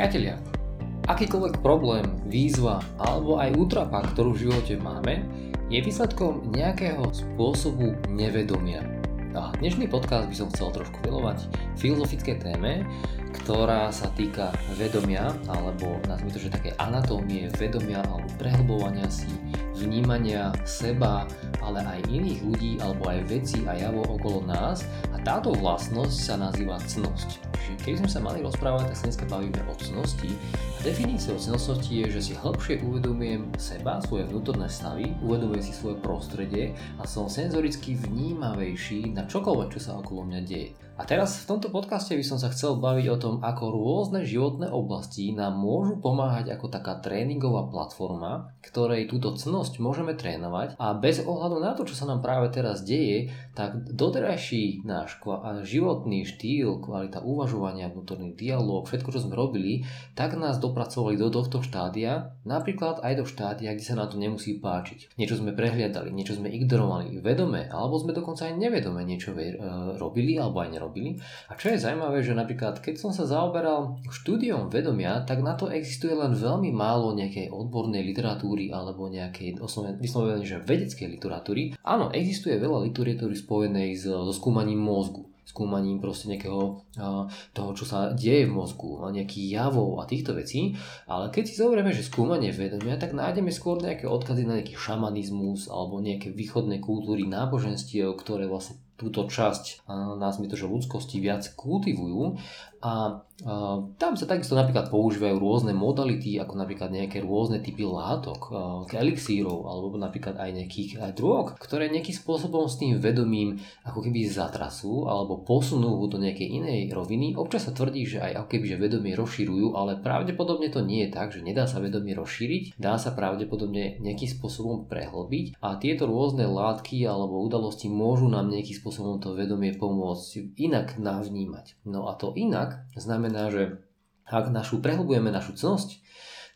Priatelia, akýkoľvek problém, výzva alebo aj útrapa, ktorú v živote máme, je výsledkom nejakého spôsobu nevedomia. A dnešný podcast by som chcel trošku venovať filozofické téme, ktorá sa týka vedomia, alebo nazvime to, že také anatómie vedomia alebo prehlbovania si vnímania seba, ale aj iných ľudí alebo aj veci a javo okolo nás a táto vlastnosť sa nazýva cnosť. Čiže keď sme sa mali rozprávať, tak sa dneska bavíme o cnosti. Definíciou cnosti je, že si hĺbšie uvedomujem seba, svoje vnútorné stavy, uvedomujem si svoje prostredie a som senzoricky vnímavejší na čokoľvek, čo sa okolo mňa deje. A teraz v tomto podcaste by som sa chcel baviť o tom, ako rôzne životné oblasti nám môžu pomáhať ako taká tréningová platforma, ktorej túto cnosť môžeme trénovať a bez ohľadu na to, čo sa nám práve teraz deje, tak doterajší náš životný štýl, kvalita uvažovania, vnútorný dialog, všetko, čo sme robili, tak nás dopracovali do tohto štádia, napríklad aj do štádia, kde sa nám to nemusí páčiť. Niečo sme prehliadali, niečo sme ignorovali vedome, alebo sme dokonca aj nevedome niečo robili alebo aj nerobili robili. A čo je zaujímavé, že napríklad keď som sa zaoberal štúdiom vedomia, tak na to existuje len veľmi málo nejakej odbornej literatúry alebo nejakej vyslovene, že vedeckej literatúry. Áno, existuje veľa literatúry spojenej so skúmaním mozgu skúmaním proste nejakého toho, čo sa deje v mozgu, nejakých javov a týchto vecí. Ale keď si zoberieme, že skúmanie vedomia, tak nájdeme skôr nejaké odkazy na nejaký šamanizmus alebo nejaké východné kultúry náboženstiev, ktoré vlastne túto časť, nazvime to, že ľudskosti viac kultivujú a tam sa takisto napríklad používajú rôzne modality, ako napríklad nejaké rôzne typy látok, elixírov, alebo napríklad aj nejakých drog, ktoré nejakým spôsobom s tým vedomím ako keby zatrasú, alebo posunú ho do nejakej inej roviny. Občas sa tvrdí, že aj ako keby že vedomie rozširujú, ale pravdepodobne to nie je tak, že nedá sa vedomie rozšíriť, dá sa pravdepodobne nejakým spôsobom prehlbiť a tieto rôzne látky alebo udalosti môžu nám nejakým spôsobom to vedomie pomôcť inak navnímať. No a to inak znamená, že ak našu prehlbujeme našu cnosť,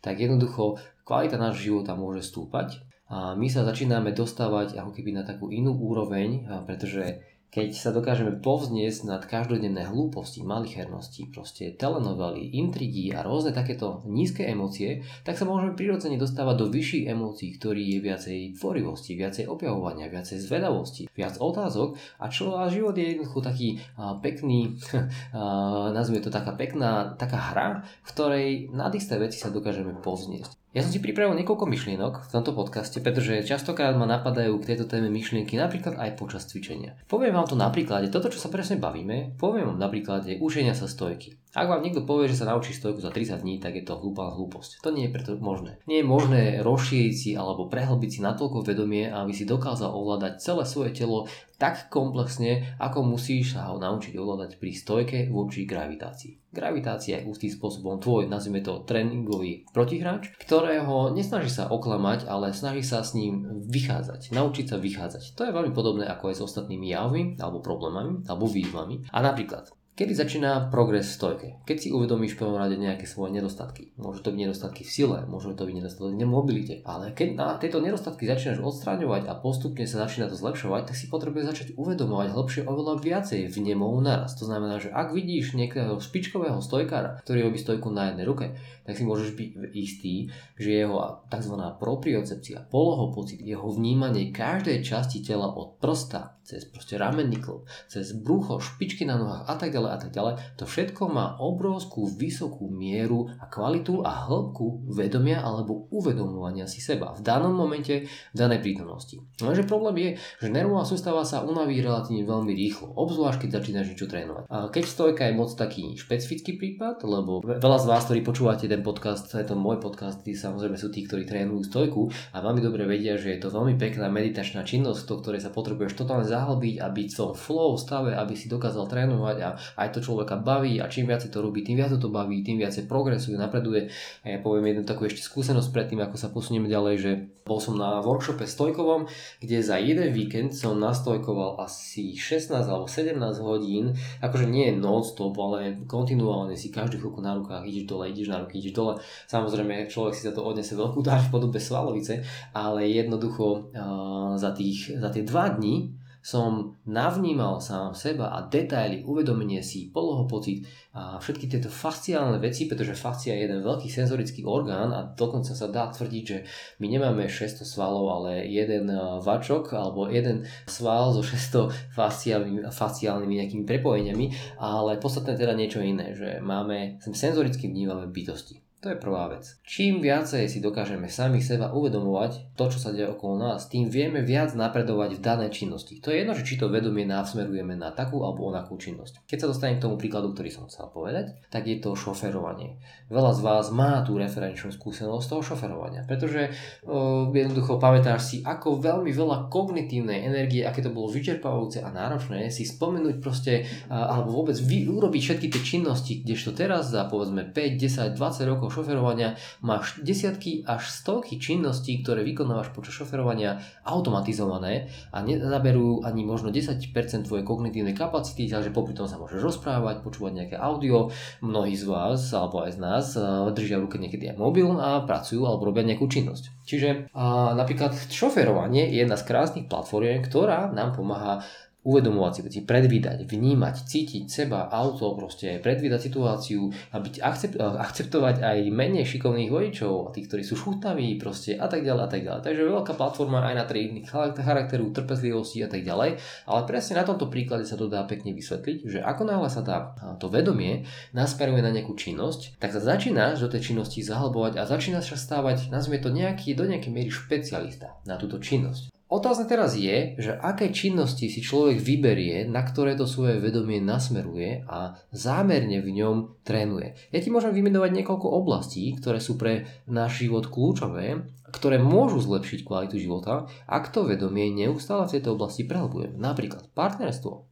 tak jednoducho kvalita nášho života môže stúpať a my sa začíname dostávať ako keby na takú inú úroveň, pretože keď sa dokážeme povzniesť nad každodenné hlúposti, malichernosti, proste telenovely, intrigy a rôzne takéto nízke emócie, tak sa môžeme prirodzene dostávať do vyšších emócií, ktorý je viacej tvorivosti, viacej objavovania, viacej zvedavosti, viac otázok a čo a život je jednoducho taký a, pekný, a, nazvime to taká pekná, taká hra, v ktorej nad isté veci sa dokážeme povzniesť. Ja som si pripravil niekoľko myšlienok v tomto podcaste, pretože častokrát ma napadajú k tejto téme myšlienky napríklad aj počas cvičenia. Poviem vám to na príklade, toto čo sa presne bavíme, poviem vám na príklade učenia sa stojky. Ak vám niekto povie, že sa naučí stojku za 30 dní, tak je to hlúpa hlúposť. To nie je preto možné. Nie je možné rozšíriť si alebo prehlbiť si natoľko vedomie, aby si dokázal ovládať celé svoje telo tak komplexne, ako musíš sa ho naučiť ovládať pri stojke voči gravitácii. Gravitácia je ústým spôsobom tvoj, nazvime to tréningový protihráč, ktorého nesnaží sa oklamať, ale snaží sa s ním vychádzať, naučiť sa vychádzať. To je veľmi podobné ako aj s ostatnými javmi, alebo problémami, alebo výzvami. A napríklad, Kedy začína progres v stojke? Keď si uvedomíš v prvom rade nejaké svoje nedostatky. Môžu to byť nedostatky v sile, môžu to byť nedostatky v mobilite. Ale keď na tieto nedostatky začínaš odstraňovať a postupne sa začína to zlepšovať, tak si potrebuješ začať uvedomovať hĺbšie oveľa viacej vnemov naraz. To znamená, že ak vidíš nejakého špičkového stojkára, ktorý robí stojku na jednej ruke, tak si môžeš byť istý, že jeho tzv. propriocepcia, polohopocit, jeho vnímanie každej časti tela od prsta cez proste ramenný klb, cez brucho, špičky na nohách a tak ďalej a tak ďalej. To všetko má obrovskú vysokú mieru a kvalitu a hĺbku vedomia alebo uvedomovania si seba v danom momente, v danej prítomnosti. Lenže problém je, že nervová sústava sa unaví relatívne veľmi rýchlo, obzvlášť keď začínaš niečo trénovať. A keď stojka je moc taký špecifický prípad, lebo veľa z vás, ktorí počúvate ten podcast, je to môj podcast, tí samozrejme sú tí, ktorí trénujú stojku a veľmi dobre vedia, že je to veľmi pekná meditačná činnosť, do ktorej sa potrebuješ totálne zahlbiť a byť v tom flow stave, aby si dokázal trénovať a aj to človeka baví a čím viac to robí, tým viac to baví, tým viac progresuje, napreduje. A ja poviem jednu takú ešte skúsenosť predtým, ako sa posunieme ďalej, že bol som na workshope stojkovom, kde za jeden víkend som nastojkoval asi 16 alebo 17 hodín, akože nie non-stop, ale kontinuálne si každú chvíľku na rukách ideš dole, ideš na ruky, ideš dole. Samozrejme, človek si za to odnese veľkú dáž v podobe svalovice, ale jednoducho uh, za, tých, za tie dva dní som navnímal sám seba a detaily, uvedomenie si, polohopocit a všetky tieto fasciálne veci, pretože fascia je jeden veľký senzorický orgán a dokonca sa dá tvrdiť, že my nemáme 600 svalov, ale jeden vačok alebo jeden sval so 600 fasciálnymi, fasciálnymi nejakými prepojeniami, ale podstatné teda niečo iné, že máme, senzoricky vnímame bytosti. To je prvá vec. Čím viacej si dokážeme sami seba uvedomovať to, čo sa deje okolo nás, tým vieme viac napredovať v danej činnosti. To je jedno, že či to vedomie nasmerujeme na takú alebo onakú činnosť. Keď sa dostanem k tomu príkladu, ktorý som chcel povedať, tak je to šoferovanie. Veľa z vás má tú referenčnú skúsenosť toho šoferovania, pretože uh, jednoducho pamätáš si, ako veľmi veľa kognitívnej energie, aké to bolo vyčerpávajúce a náročné, si spomenúť proste, alebo vôbec vy, urobiť všetky tie činnosti, kdežto teraz za povedzme 5, 10, 20 rokov šoferovania máš desiatky až stovky činností, ktoré vykonávaš počas šoferovania automatizované a nezaberú ani možno 10% tvojej kognitívnej kapacity, takže popri tom sa môžeš rozprávať, počúvať nejaké audio. Mnohí z vás, alebo aj z nás, eh, držia v ruke niekedy aj mobil a pracujú alebo robia nejakú činnosť. Čiže a napríklad šoferovanie je jedna z krásnych platform, ktorá nám pomáha uvedomovať si veci, predvídať, vnímať, cítiť seba, auto, proste predvídať situáciu a byť akcept, akceptovať aj menej šikovných vodičov, tých, ktorí sú šútaví, proste a tak ďalej a tak ďalej. Takže veľká platforma aj na tréning charakteru, trpezlivosti a tak ďalej, ale presne na tomto príklade sa to dá pekne vysvetliť, že ako náhle sa dá to vedomie nasmeruje na nejakú činnosť, tak sa začínaš do tej činnosti zahlbovať a začínaš sa stávať, nazvime to nejaký, do nejakej miery špecialista na túto činnosť. Otázka teraz je, že aké činnosti si človek vyberie, na ktoré to svoje vedomie nasmeruje a zámerne v ňom trénuje. Ja ti môžem vymenovať niekoľko oblastí, ktoré sú pre náš život kľúčové, ktoré môžu zlepšiť kvalitu života, ak to vedomie neustále v tejto oblasti prehlbujeme. Napríklad partnerstvo,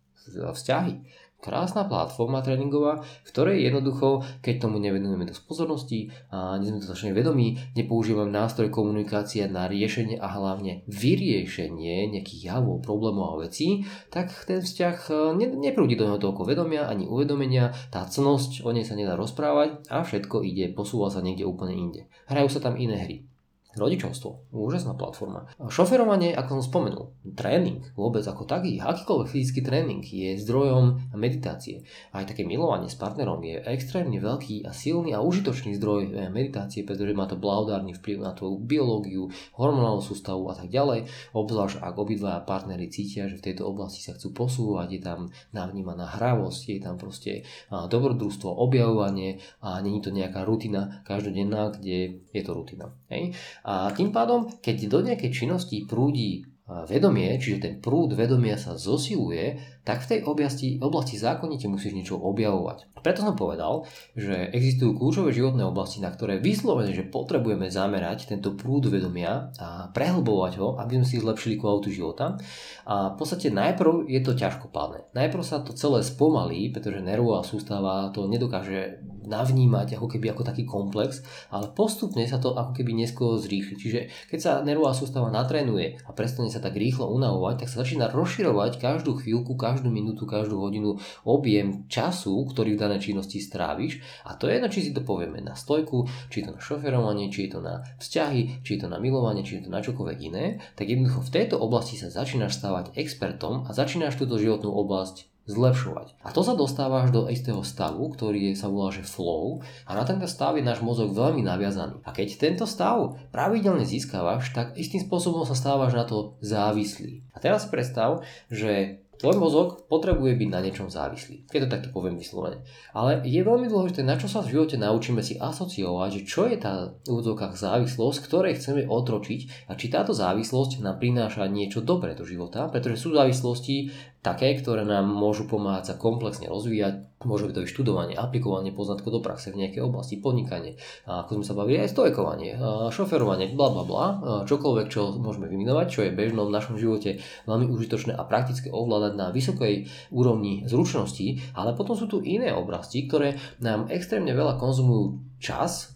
vzťahy, krásna platforma tréningová, v ktorej jednoducho, keď tomu nevenujeme dosť pozornosti a nie sme dostatočne vedomí, nepoužívame nástroj komunikácie na riešenie a hlavne vyriešenie nejakých javov, problémov a vecí, tak ten vzťah e, ne, neprúdi do neho toľko vedomia ani uvedomenia, tá cnosť, o nej sa nedá rozprávať a všetko ide, posúva sa niekde úplne inde. Hrajú sa tam iné hry. Rodičovstvo, úžasná platforma. Šoferovanie, ako som spomenul, tréning vôbec ako taký, akýkoľvek fyzický tréning je zdrojom meditácie. Aj také milovanie s partnerom je extrémne veľký a silný a užitočný zdroj eh, meditácie, pretože má to blahodárny vplyv na tú biológiu, hormonálnu sústavu a tak ďalej. Obzvlášť ak obidva partnery cítia, že v tejto oblasti sa chcú posúvať, je tam navnímaná hravosť, je tam proste dobrodružstvo, objavovanie a není to nejaká rutina každodenná, kde je to rutina. Hej? A tým pádom, keď do nejakej činnosti prúdi vedomie, čiže ten prúd vedomia sa zosiluje, tak v tej oblasti, oblasti zákonite musíš niečo objavovať. Preto som povedal, že existujú kľúčové životné oblasti, na ktoré vyslovene, že potrebujeme zamerať tento prúd vedomia a prehlbovať ho, aby sme si zlepšili kvalitu života. A v podstate najprv je to ťažkopádne. Najprv sa to celé spomalí, pretože nervová sústava to nedokáže navnímať ako keby ako taký komplex, ale postupne sa to ako keby neskôr zrýchli. Čiže keď sa nervová sústava natrénuje a prestane sa tak rýchlo unavovať, tak sa začína rozširovať každú chvíľku, každú minútu, každú hodinu objem času, ktorý v danej činnosti stráviš. A to je jedno, či si to povieme na stojku, či je to na šoferovanie, či je to na vzťahy, či je to na milovanie, či je to na čokoľvek iné, tak jednoducho v tejto oblasti sa začínaš stávať expertom a začínaš túto životnú oblasť zlepšovať. A to sa dostáva až do istého stavu, ktorý sa volá, že flow a na tento stav je náš mozog veľmi naviazaný. A keď tento stav pravidelne získavaš, tak istým spôsobom sa stávaš na to závislý. A teraz si predstav, že Tvoj mozog potrebuje byť na niečom závislý, keď to takto poviem vyslovene. Ale je veľmi dôležité, na čo sa v živote naučíme si asociovať, že čo je tá v úvodzovkách závislosť, ktorej chceme otročiť a či táto závislosť nám prináša niečo dobré do života, pretože sú závislosti také, ktoré nám môžu pomáhať sa komplexne rozvíjať, môže byť to študovanie, aplikovanie poznatkov do praxe v nejakej oblasti, podnikanie, a ako sme sa bavili, aj stojkovanie, šoferovanie, bla bla bla, čokoľvek, čo môžeme vyminovať, čo je bežnom v našom živote veľmi užitočné a praktické ovládať na vysokej úrovni zručnosti, ale potom sú tu iné oblasti, ktoré nám extrémne veľa konzumujú čas,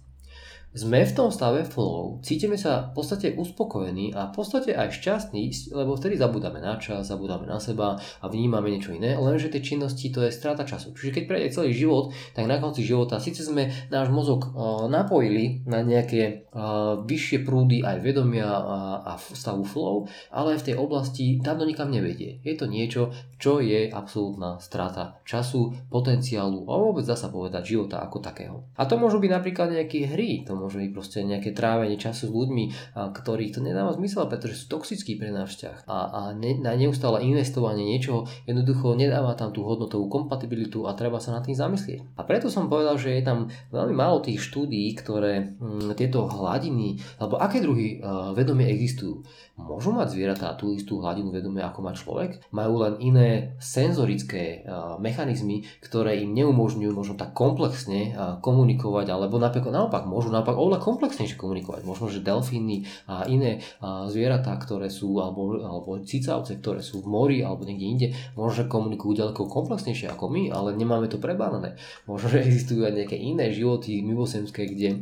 sme v tom stave flow, cítime sa v podstate uspokojení a v podstate aj šťastní, lebo vtedy zabudáme na čas, zabudáme na seba a vnímame niečo iné, lenže tie činnosti to je strata času. Čiže keď prejde celý život, tak na konci života síce sme náš mozog uh, napojili na nejaké uh, vyššie prúdy aj vedomia a, a stavu flow, ale v tej oblasti tam nikam nevedie. Je to niečo, čo je absolútna strata času, potenciálu a vôbec dá sa povedať života ako takého. A to môžu byť napríklad nejaké hry, to môže byť proste nejaké trávenie času s ľuďmi, ktorých to nedáva zmysel, pretože sú toxickí pre náš vzťah. A, a ne, na neustále investovanie niečoho jednoducho nedáva tam tú hodnotovú kompatibilitu a treba sa nad tým zamyslieť. A preto som povedal, že je tam veľmi málo tých štúdií, ktoré m, mm, tieto hladiny, alebo aké druhy uh, vedomie existujú. Môžu mať zvieratá tú istú hladinu vedomia ako má človek? Majú len iné senzorické mechanizmy, ktoré im neumožňujú možno tak komplexne komunikovať, alebo napríklad naopak môžu naopak oveľa komplexnejšie komunikovať. Možno, že delfíny a iné zvieratá, ktoré sú, alebo, alebo cicavce, ktoré sú v mori alebo niekde inde, možno, že komunikujú ďaleko komplexnejšie ako my, ale nemáme to prebádané. Možno, že existujú aj nejaké iné životy mimosemské, kde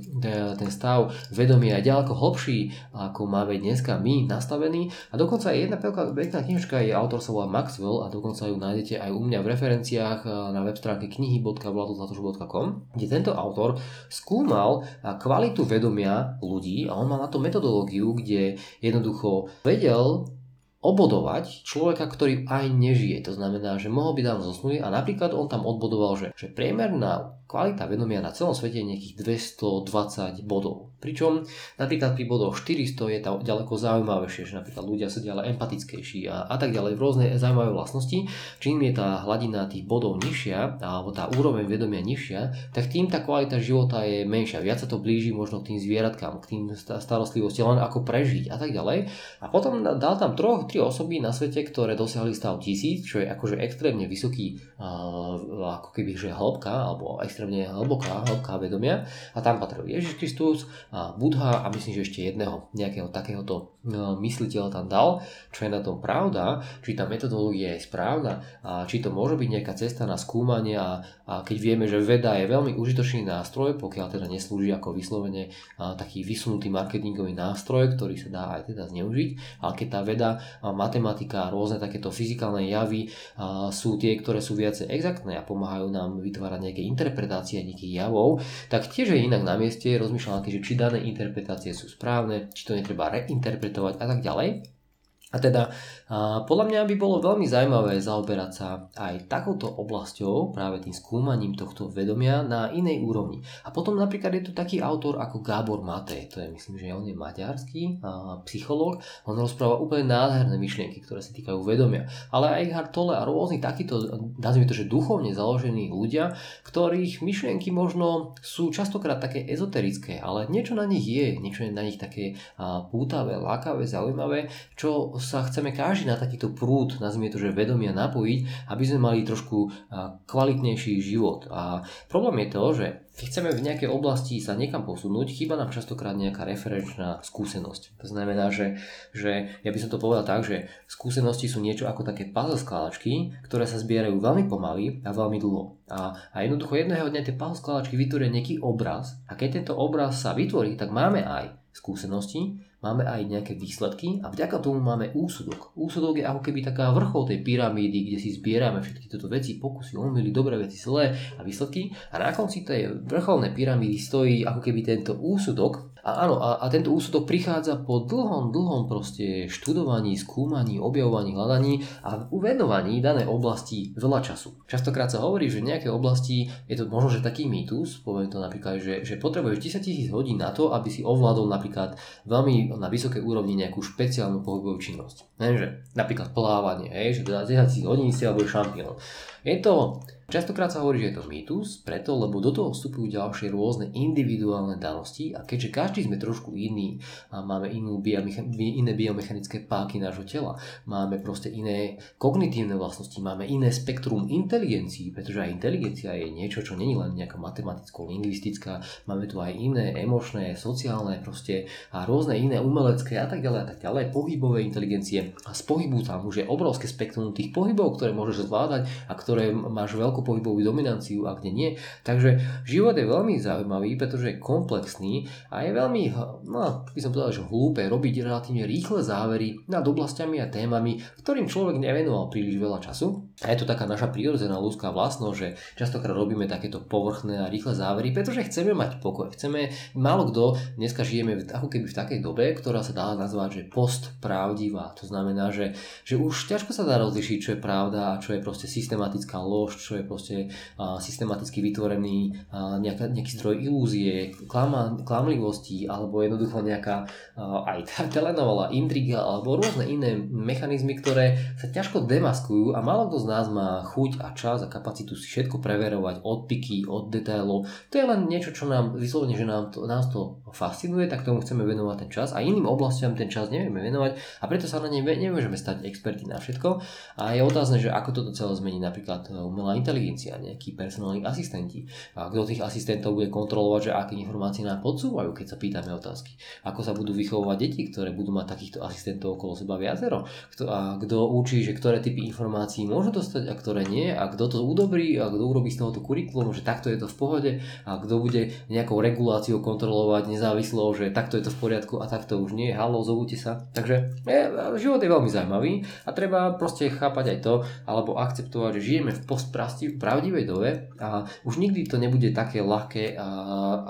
ten stav vedomia je ďaleko hlbší, ako máme dneska my nastavený. A dokonca je jedna pekná knižka, je autor sa volá Maxwell a dokonca ju nájdete aj u mňa v referenciách na web stránke knihy.vladozlatoš.com, kde tento autor skúmal kvalitu vedomia ľudí a on mal na to metodológiu, kde jednoducho vedel obodovať človeka, ktorý aj nežije. To znamená, že mohol by dávno zosnúť a napríklad on tam odbodoval, že, že priemerná kvalita vedomia na celom svete je nejakých 220 bodov. Pričom napríklad pri bodoch 400 je to ďaleko zaujímavejšie, že napríklad ľudia sú ďalej empatickejší a, a tak ďalej, rôzne zaujímavé vlastnosti. Čím je tá hladina tých bodov nižšia, alebo tá úroveň vedomia nižšia, tak tým tá kvalita života je menšia. Viac sa to blíži možno k tým zvieratkám, k tým starostlivosti, len ako prežiť a tak ďalej. A potom dal tam troch, tri osoby na svete, ktoré dosiahli stav tisíc, čo je akože extrémne vysoký, ako keby že hĺbka, alebo extrémne hlboká hĺbka vedomia a tam patril Ježiš Kristus, Budha a myslím, že ešte jedného nejakého takéhoto no, mysliteľa tam dal, čo je na tom pravda, či tá metodológia je správna a či to môže byť nejaká cesta na skúmanie a, a keď vieme, že veda je veľmi užitočný nástroj, pokiaľ teda neslúži ako vyslovene a, taký vysunutý marketingový nástroj, ktorý sa dá aj teda zneužiť, ale keď tá veda, a matematika a rôzne takéto fyzikálne javy a, sú tie, ktoré sú viacej exaktné a pomáhajú nám vytvárať nejaké interpretácie nejakých javov, tak tiež je inak na mieste rozmýšľam, že či dané interpretácie sú správne, či to netreba reinterpretovať a tak ďalej. A teda a podľa mňa by bolo veľmi zaujímavé zaoberať sa aj takouto oblasťou, práve tým skúmaním tohto vedomia na inej úrovni. A potom napríklad je tu taký autor ako Gábor Matej, to je myslím, že on je maďarský psychológ, on rozpráva úplne nádherné myšlienky, ktoré sa týkajú vedomia. Ale aj Eckhart Tolle a rôzni takíto, nazvime to, že duchovne založení ľudia, ktorých myšlienky možno sú častokrát také ezoterické, ale niečo na nich je, niečo je na nich také pútavé, lákavé, zaujímavé, čo sa chceme každý na takýto prúd, nazvime to, že vedomia napojiť, aby sme mali trošku kvalitnejší život. A problém je to, že keď chceme v nejakej oblasti sa niekam posunúť, chýba nám častokrát nejaká referenčná skúsenosť. To znamená, že, že ja by som to povedal tak, že skúsenosti sú niečo ako také puzzle skladačky, ktoré sa zbierajú veľmi pomaly a veľmi dlho. A, a jednoducho jedného dňa tie puzzle skladačky vytvoria nejaký obraz a keď tento obraz sa vytvorí, tak máme aj skúsenosti, máme aj nejaké výsledky a vďaka tomu máme úsudok. Úsudok je ako keby taká vrchol tej pyramídy, kde si zbierame všetky tieto veci, pokusy, omily, dobré veci, zlé a výsledky a na konci tej vrcholnej pyramídy stojí ako keby tento úsudok a áno, a, a tento úsudok prichádza po dlhom, dlhom proste študovaní, skúmaní, objavovaní, hľadaní a uvenovaní danej oblasti veľa času. Častokrát sa hovorí, že v nejakej oblasti je to možno, že taký mýtus, poviem to napríklad, že, že potrebuješ 10 tisíc hodín na to, aby si ovládol napríklad veľmi na vysokej úrovni nejakú špeciálnu pohybovú činnosť. Neviem, napríklad plávanie, hej, že 10 tisíc hodín si alebo šampión. Je to Častokrát sa hovorí, že je to mýtus, preto, lebo do toho vstupujú ďalšie rôzne individuálne danosti a keďže každý sme trošku iný a máme inú biomecha- iné biomechanické páky nášho tela, máme proste iné kognitívne vlastnosti, máme iné spektrum inteligencií, pretože aj inteligencia je niečo, čo není len nejaká matematicko-lingvistická, máme tu aj iné emočné, sociálne proste a rôzne iné umelecké a tak ďalej a tak ďalej, pohybové inteligencie. A z pohybu tam už je obrovské spektrum tých pohybov, ktoré môžeš zvládať a ktoré ktoré máš veľkú pohybovú dominanciu a kde nie. Takže život je veľmi zaujímavý, pretože je komplexný a je veľmi, no, by som povedal, že hlúpe robiť relatívne rýchle závery nad oblastiami a témami, ktorým človek nevenoval príliš veľa času. A je to taká naša prírodzená ľudská vlastnosť, že častokrát robíme takéto povrchné a rýchle závery, pretože chceme mať pokoj. Chceme, málo kto, dneska žijeme ako keby v takej dobe, ktorá sa dá nazvať, že post pravdivá. To znamená, že, že už ťažko sa dá rozlišiť, čo je pravda a čo je proste systematická lož, čo je proste systematicky vytvorený nejaká, nejaký zdroj ilúzie, klama, klamlivosti alebo jednoducho nejaká uh, aj telenovela, intriga alebo rôzne iné mechanizmy, ktoré sa ťažko demaskujú a málo kto z nás má chuť a čas a kapacitu si všetko preverovať od piky, od detailov. To je len niečo, čo nám vyslovene, že nám to, nás to fascinuje, tak tomu chceme venovať ten čas a iným oblastiam ten čas nevieme venovať a preto sa na ne nemôžeme stať experti na všetko. A je otázne, že ako toto celé zmení napríklad e, umelá inteligencia, nejakí personálni asistenti. A kto tých asistentov bude kontrolovať, že aké informácie nám podsúvajú, keď sa pýtame otázky. Ako sa budú vychovávať deti, ktoré budú mať takýchto asistentov okolo seba viacero. A kto učí, že ktoré typy informácií môžu dostať a ktoré nie a kto to udobrí a kto urobí z tohoto kurikulum, že takto je to v pohode a kto bude nejakou reguláciou kontrolovať nezávislo, že takto je to v poriadku a takto už nie, halo, zovúte sa. Takže je, život je veľmi zaujímavý a treba proste chápať aj to, alebo akceptovať, že žijeme v pravdivej dobe a už nikdy to nebude také ľahké a,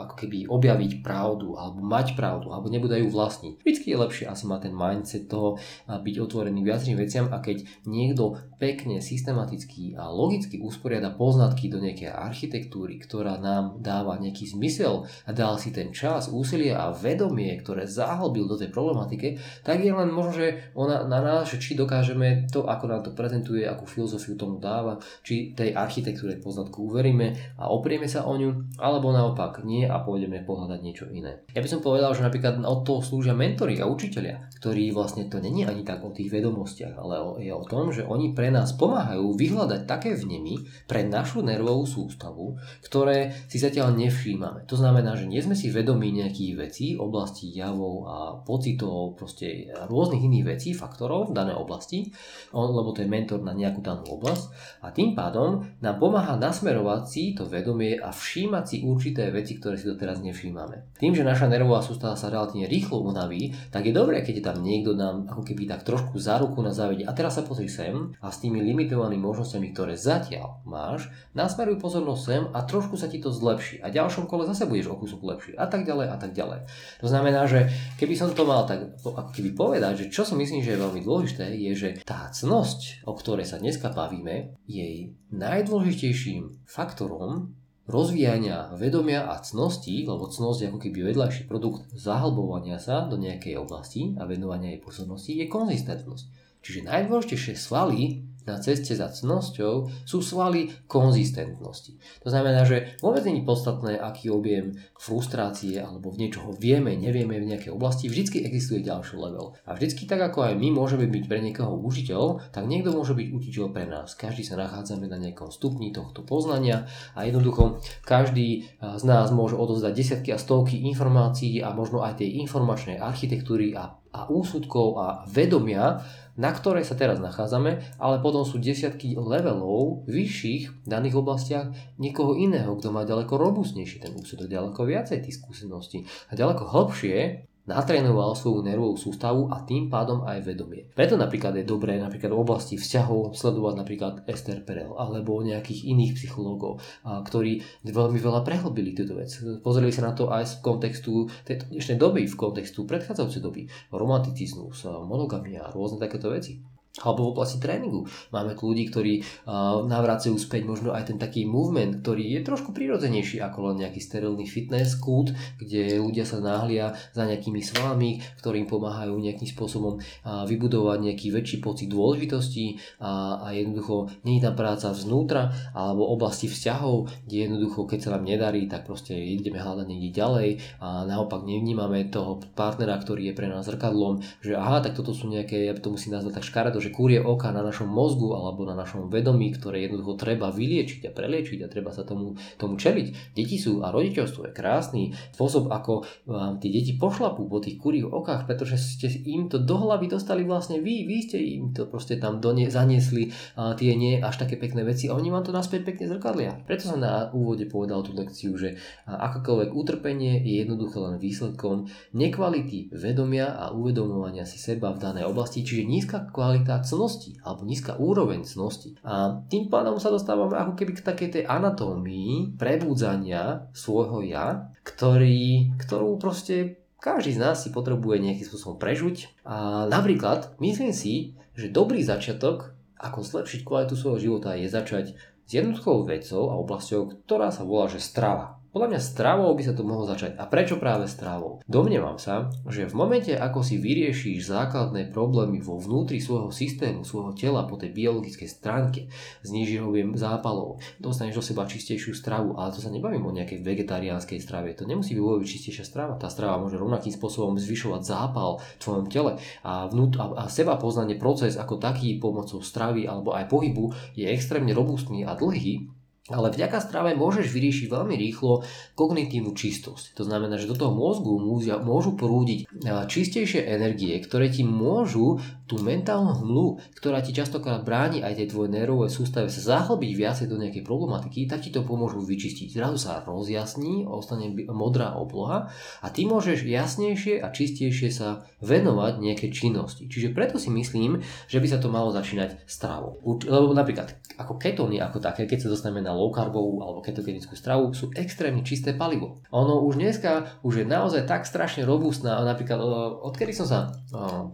ako keby objaviť pravdu alebo mať pravdu alebo nebude ju vlastniť. Vždycky je lepšie asi mať ten mindset toho a byť otvorený viacerým veciam a keď niekto pekne systematicky a logicky usporiada poznatky do nejakej architektúry, ktorá nám dáva nejaký zmysel a dal si ten čas, úsilie a vedomie, ktoré zahlbil do tej problematike, tak je len možno, že ona na nás, či dokážeme to, ako nám to prezentuje, akú filozofiu tomu dáva, či tej architektúre poznatku uveríme a oprieme sa o ňu, alebo naopak nie a pôjdeme pohľadať niečo iné. Ja by som povedal, že napríklad od toho slúžia mentori a učiteľia, ktorí vlastne to není ani tak o tých vedomostiach, ale je o tom, že oni pre nás pomáhajú vyhľadať také vnemy pre našu nervovú sústavu, ktoré si zatiaľ nevšímame. To znamená, že nie sme si vedomí nejakých vecí, oblasti javov a pocitov, proste rôznych iných vecí, faktorov v danej oblasti, lebo to je mentor na nejakú danú oblasť tým pádom nám pomáha nasmerovať si to vedomie a všímať si určité veci, ktoré si doteraz nevšímame. Tým, že naša nervová sústava sa relatívne rýchlo unaví, tak je dobré, keď je tam niekto nám ako keby tak trošku za ruku na zavede a teraz sa pozri sem a s tými limitovanými možnosťami, ktoré zatiaľ máš, nasmeruj pozornosť sem a trošku sa ti to zlepší. A ďalšom kole zase budeš o kúsok lepší a tak ďalej a tak ďalej. To znamená, že keby som to mal tak ako keby povedať, že čo si myslím, že je veľmi dôležité, je, že tá cnosť, o ktorej sa dneska bavíme, jej najdôležitejším faktorom rozvíjania vedomia a cnosti, lebo cnosť je ako keby vedľajší produkt zahlbovania sa do nejakej oblasti a venovania jej pozornosti, je konzistentnosť. Čiže najdôležitejšie svaly na ceste za cnosťou sú svaly konzistentnosti. To znamená, že vôbec je podstatné, aký objem frustrácie alebo v niečoho vieme, nevieme v nejakej oblasti, vždycky existuje ďalší level. A vždycky tak ako aj my môžeme byť pre niekoho užiteľ, tak niekto môže byť učiteľ pre nás. Každý sa nachádzame na nejakom stupni tohto poznania a jednoducho každý z nás môže odovzdať desiatky a stovky informácií a možno aj tej informačnej architektúry a, a úsudkov a vedomia, na ktorej sa teraz nachádzame, ale potom sú desiatky levelov vyšších v daných oblastiach niekoho iného, kto má ďaleko robustnejší ten úsudok, ďaleko viacej tých skúseností a ďaleko hlbšie natrénoval svoju nervovú sústavu a tým pádom aj vedomie. Preto napríklad je dobré napríklad v oblasti vzťahov sledovať napríklad Esther Perel alebo nejakých iných psychológov, ktorí veľmi veľa prehlbili túto vec. Pozreli sa na to aj z kontextu tejto dnešnej doby, v kontextu predchádzajúcej doby, romanticizmus, monogamia a rôzne takéto veci alebo v oblasti tréningu. Máme tu ľudí, ktorí uh, navracajú späť možno aj ten taký movement, ktorý je trošku prirodzenejší ako len nejaký sterilný fitness kult, kde ľudia sa náhlia za nejakými svalami, ktorým pomáhajú nejakým spôsobom uh, vybudovať nejaký väčší pocit dôležitosti a, a jednoducho nie je tam práca vznútra alebo oblasti vzťahov, kde jednoducho keď sa nám nedarí, tak proste ideme hľadať niekde ďalej a naopak nevnímame toho partnera, ktorý je pre nás zrkadlom, že aha, tak toto sú nejaké, ja to musím nazvať tak škaredo, pretože kúrie oka na našom mozgu alebo na našom vedomí, ktoré jednoducho treba vyliečiť a preliečiť a treba sa tomu, tomu čeliť. Deti sú a rodičovstvo je krásny spôsob, ako vám tie deti pošlapú po tých kúrich okách, pretože ste im to do hlavy dostali vlastne vy, vy ste im to proste tam donie, zaniesli a tie nie až také pekné veci a oni vám to naspäť pekne zrkadlia. Preto som na úvode povedal tú lekciu, že akokoľvek utrpenie je jednoducho len výsledkom nekvality vedomia a uvedomovania si seba v danej oblasti, čiže nízka kvalita cnosti alebo nízka úroveň cnosti. A tým pádom sa dostávame ako keby k takej tej anatómii prebudzania svojho ja, ktorý, ktorú proste každý z nás si potrebuje nejakým spôsobom prežuť. A napríklad myslím si, že dobrý začiatok, ako zlepšiť kvalitu svojho života, je začať s jednoduchou vecou a oblasťou, ktorá sa volá, že strava. Podľa mňa stravou by sa to mohlo začať. A prečo práve stravou? Domnievam sa, že v momente, ako si vyriešiš základné problémy vo vnútri svojho systému, svojho tela po tej biologickej stránke, znižíš objem zápalov, dostaneš do seba čistejšiu stravu, ale to sa nebavím o nejakej vegetariánskej strave. To nemusí byť vôbec čistejšia strava. Tá strava môže rovnakým spôsobom zvyšovať zápal v tvojom tele a, vnút, a, a seba poznanie proces ako taký pomocou stravy alebo aj pohybu je extrémne robustný a dlhý ale vďaka strave môžeš vyriešiť veľmi rýchlo kognitívnu čistosť. To znamená, že do toho mozgu môžu prúdiť čistejšie energie, ktoré ti môžu tú mentálnu hmlu, ktorá ti častokrát bráni aj tej tvojej nervovej sústave sa zahlbiť viacej do nejakej problematiky, tak ti to pomôžu vyčistiť. Zrazu sa rozjasní, ostane modrá obloha a ty môžeš jasnejšie a čistejšie sa venovať nejakej činnosti. Čiže preto si myslím, že by sa to malo začínať stravou. Lebo napríklad ako ketóny ako také, keď sa dostaneme na low carbovú alebo ketogenickú stravu, sú extrémne čisté palivo. Ono už dneska už je naozaj tak strašne robustná, napríklad odkedy som sa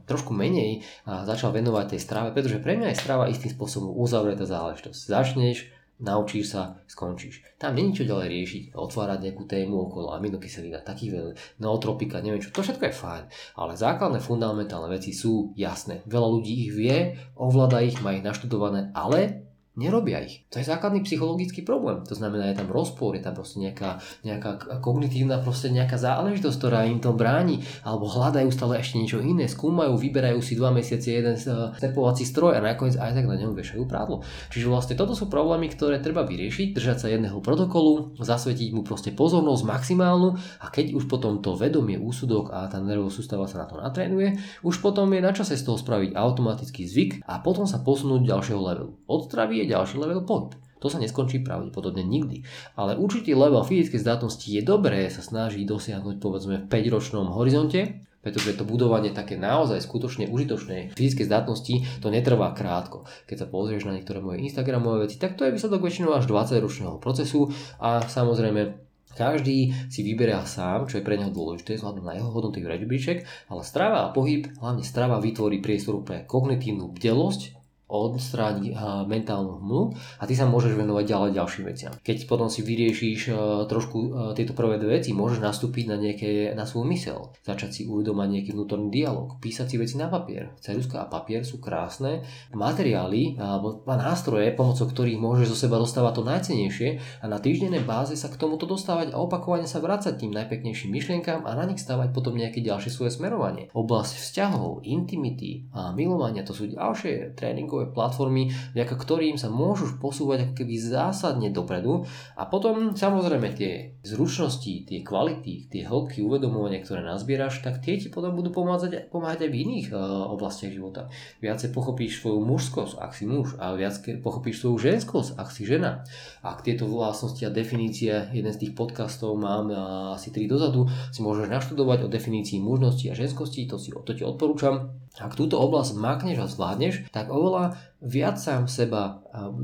trošku menej začal venovať tej strave, pretože pre mňa je strava istým spôsobom uzavretá záležitosť. Začneš, naučíš sa, skončíš. Tam není čo ďalej riešiť, otvárať nejakú tému okolo aminokyselín a takých nootropika, neviem čo, to všetko je fajn, ale základné fundamentálne veci sú jasné. Veľa ľudí ich vie, ovláda ich, má ich naštudované, ale Nerobia ich. To je základný psychologický problém. To znamená, je tam rozpor, je tam proste nejaká, nejaká kognitívna proste nejaká záležitosť, ktorá im to bráni, alebo hľadajú stále ešte niečo iné, skúmajú, vyberajú si dva mesiace jeden uh, stepovací stroj a nakoniec aj tak na ňom vešajú prádlo. Čiže vlastne toto sú problémy, ktoré treba vyriešiť, držať sa jedného protokolu, zasvetiť mu proste pozornosť maximálnu a keď už potom to vedomie, úsudok a tá nervová sústava sa na to natrénuje, už potom je na čase z toho spraviť automatický zvyk a potom sa posunúť ďalšieho levelu. Od ďalší level pohyb. To sa neskončí pravdepodobne nikdy. Ale určitý level fyzickej zdatnosti je dobré sa snažiť dosiahnuť povedzme v 5-ročnom horizonte, pretože to budovanie také naozaj skutočne užitočnej fyzickej zdatnosti to netrvá krátko. Keď sa pozrieš na niektoré moje Instagramové veci, tak to je výsledok väčšinou až 20-ročného procesu a samozrejme každý si vyberá sám, čo je pre neho dôležité, vzhľadom na jeho hodnoty rebríček, ale strava a pohyb, hlavne strava vytvorí priestor pre kognitívnu bdelosť, odstrániť mentálnu hmlu a ty sa môžeš venovať ďalej ďalším veciam. Keď potom si vyriešiš e, trošku e, tieto prvé dve veci, môžeš nastúpiť na, nejaké, na svoj mysel, začať si uvedomať nejaký vnútorný dialog, písať si veci na papier. Ceruska a papier sú krásne materiály alebo nástroje, pomocou ktorých môžeš zo seba dostávať to najcenejšie a na týždennej báze sa k tomuto dostávať a opakovane sa vrácať tým najpeknejším myšlienkam a na nich stavať potom nejaké ďalšie svoje smerovanie. Oblasť vzťahov, intimity a milovania to sú ďalšie tréningové tréningové platformy, vďaka ktorým sa môžu posúvať ako keby zásadne dopredu a potom samozrejme tie zručnosti, tie kvality, tie hĺbky uvedomovania, ktoré nazbieraš, tak tie ti potom budú pomáhať, pomáhať aj v iných uh, oblastiach života. Viacej pochopíš svoju mužskosť, ak si muž, a viac pochopíš svoju ženskosť, ak si žena. Ak tieto vlastnosti a definície, jeden z tých podcastov mám uh, asi 3 dozadu, si môžeš naštudovať o definícii mužnosti a ženskosti, to, si, to ti odporúčam. Ak túto oblasť makneš a zvládneš, tak oveľa viac sám seba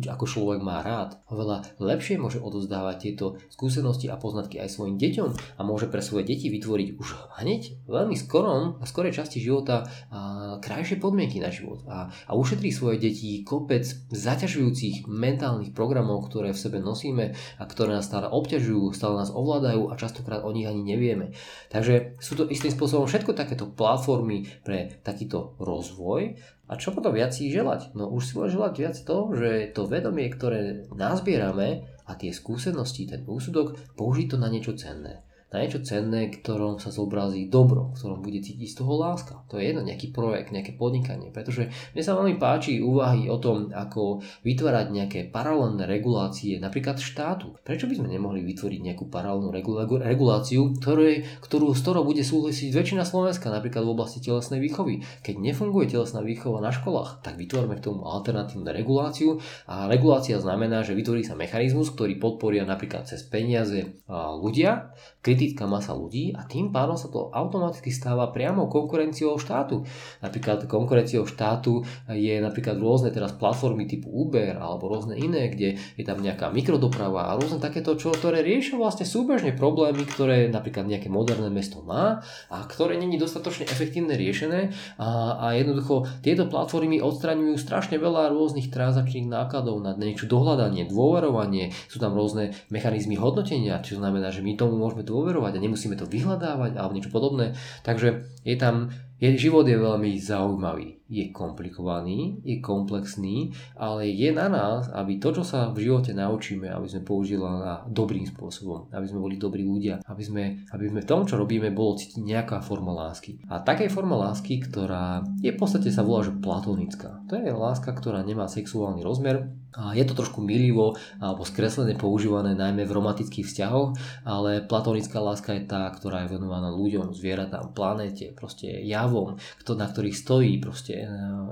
ako človek má rád, oveľa lepšie môže odozdávať tieto skúsenosti a poznatky aj svojim deťom a môže pre svoje deti vytvoriť už hneď veľmi skorom a skorej časti života a, krajšie podmienky na život. A, a ušetrí svoje deti kopec zaťažujúcich mentálnych programov, ktoré v sebe nosíme a ktoré nás stále obťažujú, stále nás ovládajú a častokrát o nich ani nevieme. Takže sú to istým spôsobom všetko takéto platformy pre takýto rozvoj a čo potom viac si želať? No už si môžeš želať viac to, že to vedomie, ktoré nazbierame a tie skúsenosti, ten úsudok, použiť to na niečo cenné. Na niečo cenné, ktorom sa zobrazí dobro, v ktorom bude cítiť z toho láska. To je jedno, nejaký projekt, nejaké podnikanie, pretože mne sa veľmi páči úvahy o tom, ako vytvárať nejaké paralelné regulácie, napríklad štátu. Prečo by sme nemohli vytvoriť nejakú paralelnú reguláciu, ktoré, ktorú, z ktorou bude súhlasiť väčšina Slovenska, napríklad v oblasti telesnej výchovy. Keď nefunguje telesná výchova na školách, tak vytvoríme k tomu alternatívnu reguláciu a regulácia znamená, že vytvorí sa mechanizmus, ktorý podporia napríklad cez peniaze ľudia, kritická masa ľudí a tým pádom sa to automaticky stáva priamo konkurenciou štátu. Napríklad konkurenciou štátu je napríklad rôzne teraz platformy typu Uber alebo rôzne iné, kde je tam nejaká mikrodoprava a rôzne takéto, čo, ktoré riešia vlastne súbežne problémy, ktoré napríklad nejaké moderné mesto má a ktoré není dostatočne efektívne riešené a, a jednoducho tieto platformy odstraňujú strašne veľa rôznych transakčných nákladov na niečo dohľadanie, dôverovanie, sú tam rôzne mechanizmy hodnotenia, čo znamená, že my tomu môžeme dôverovať a nemusíme to vyhľadávať alebo niečo podobné. Takže je tam je, život je veľmi zaujímavý. Je komplikovaný, je komplexný, ale je na nás, aby to, čo sa v živote naučíme, aby sme použili na dobrým spôsobom, aby sme boli dobrí ľudia, aby sme, aby sme v tom, čo robíme, bolo cítiť nejaká forma lásky. A takej forma lásky, ktorá je v podstate sa volá, že platonická. To je láska, ktorá nemá sexuálny rozmer, a je to trošku milivo alebo skreslené používané najmä v romantických vzťahoch, ale platonická láska je tá, ktorá je venovaná ľuďom, zvieratám, planéte, proste javom, na ktorých stojí proste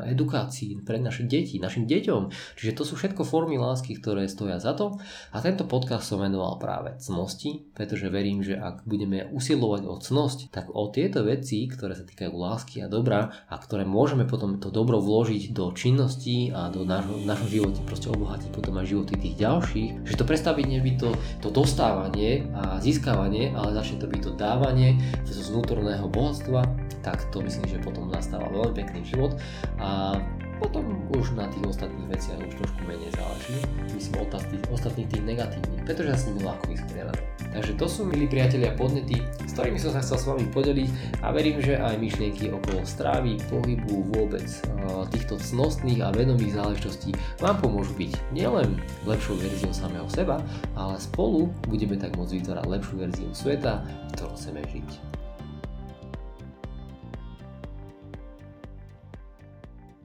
edukácii pre naše deti, našim deťom. Čiže to sú všetko formy lásky, ktoré stoja za to. A tento podcast som venoval práve cnosti, pretože verím, že ak budeme usilovať o cnosť, tak o tieto veci, ktoré sa týkajú lásky a dobra a ktoré môžeme potom to dobro vložiť do činnosti a do nášho, živote proste obohatiť potom aj životy tých ďalších, že to prestaví nebyť to, to dostávanie a získavanie, ale začne to byť to dávanie z vnútorného bohatstva, tak to myslím, že potom nastáva veľmi pekný život a potom už na tých ostatných veciach už trošku menej záleží, myslím ostatných, ostatných tých negatívnych, pretože sa s nimi ľahko vysporiadať. Takže to sú milí priatelia podnety, s ktorými som sa chcel s vami podeliť a verím, že aj myšlienky okolo strávy, pohybu, vôbec eh, týchto cnostných a vedomých záležitostí vám pomôžu byť nielen lepšou verziou samého seba, ale spolu budeme tak môcť vytvárať lepšiu verziu sveta, ktorú chceme žiť.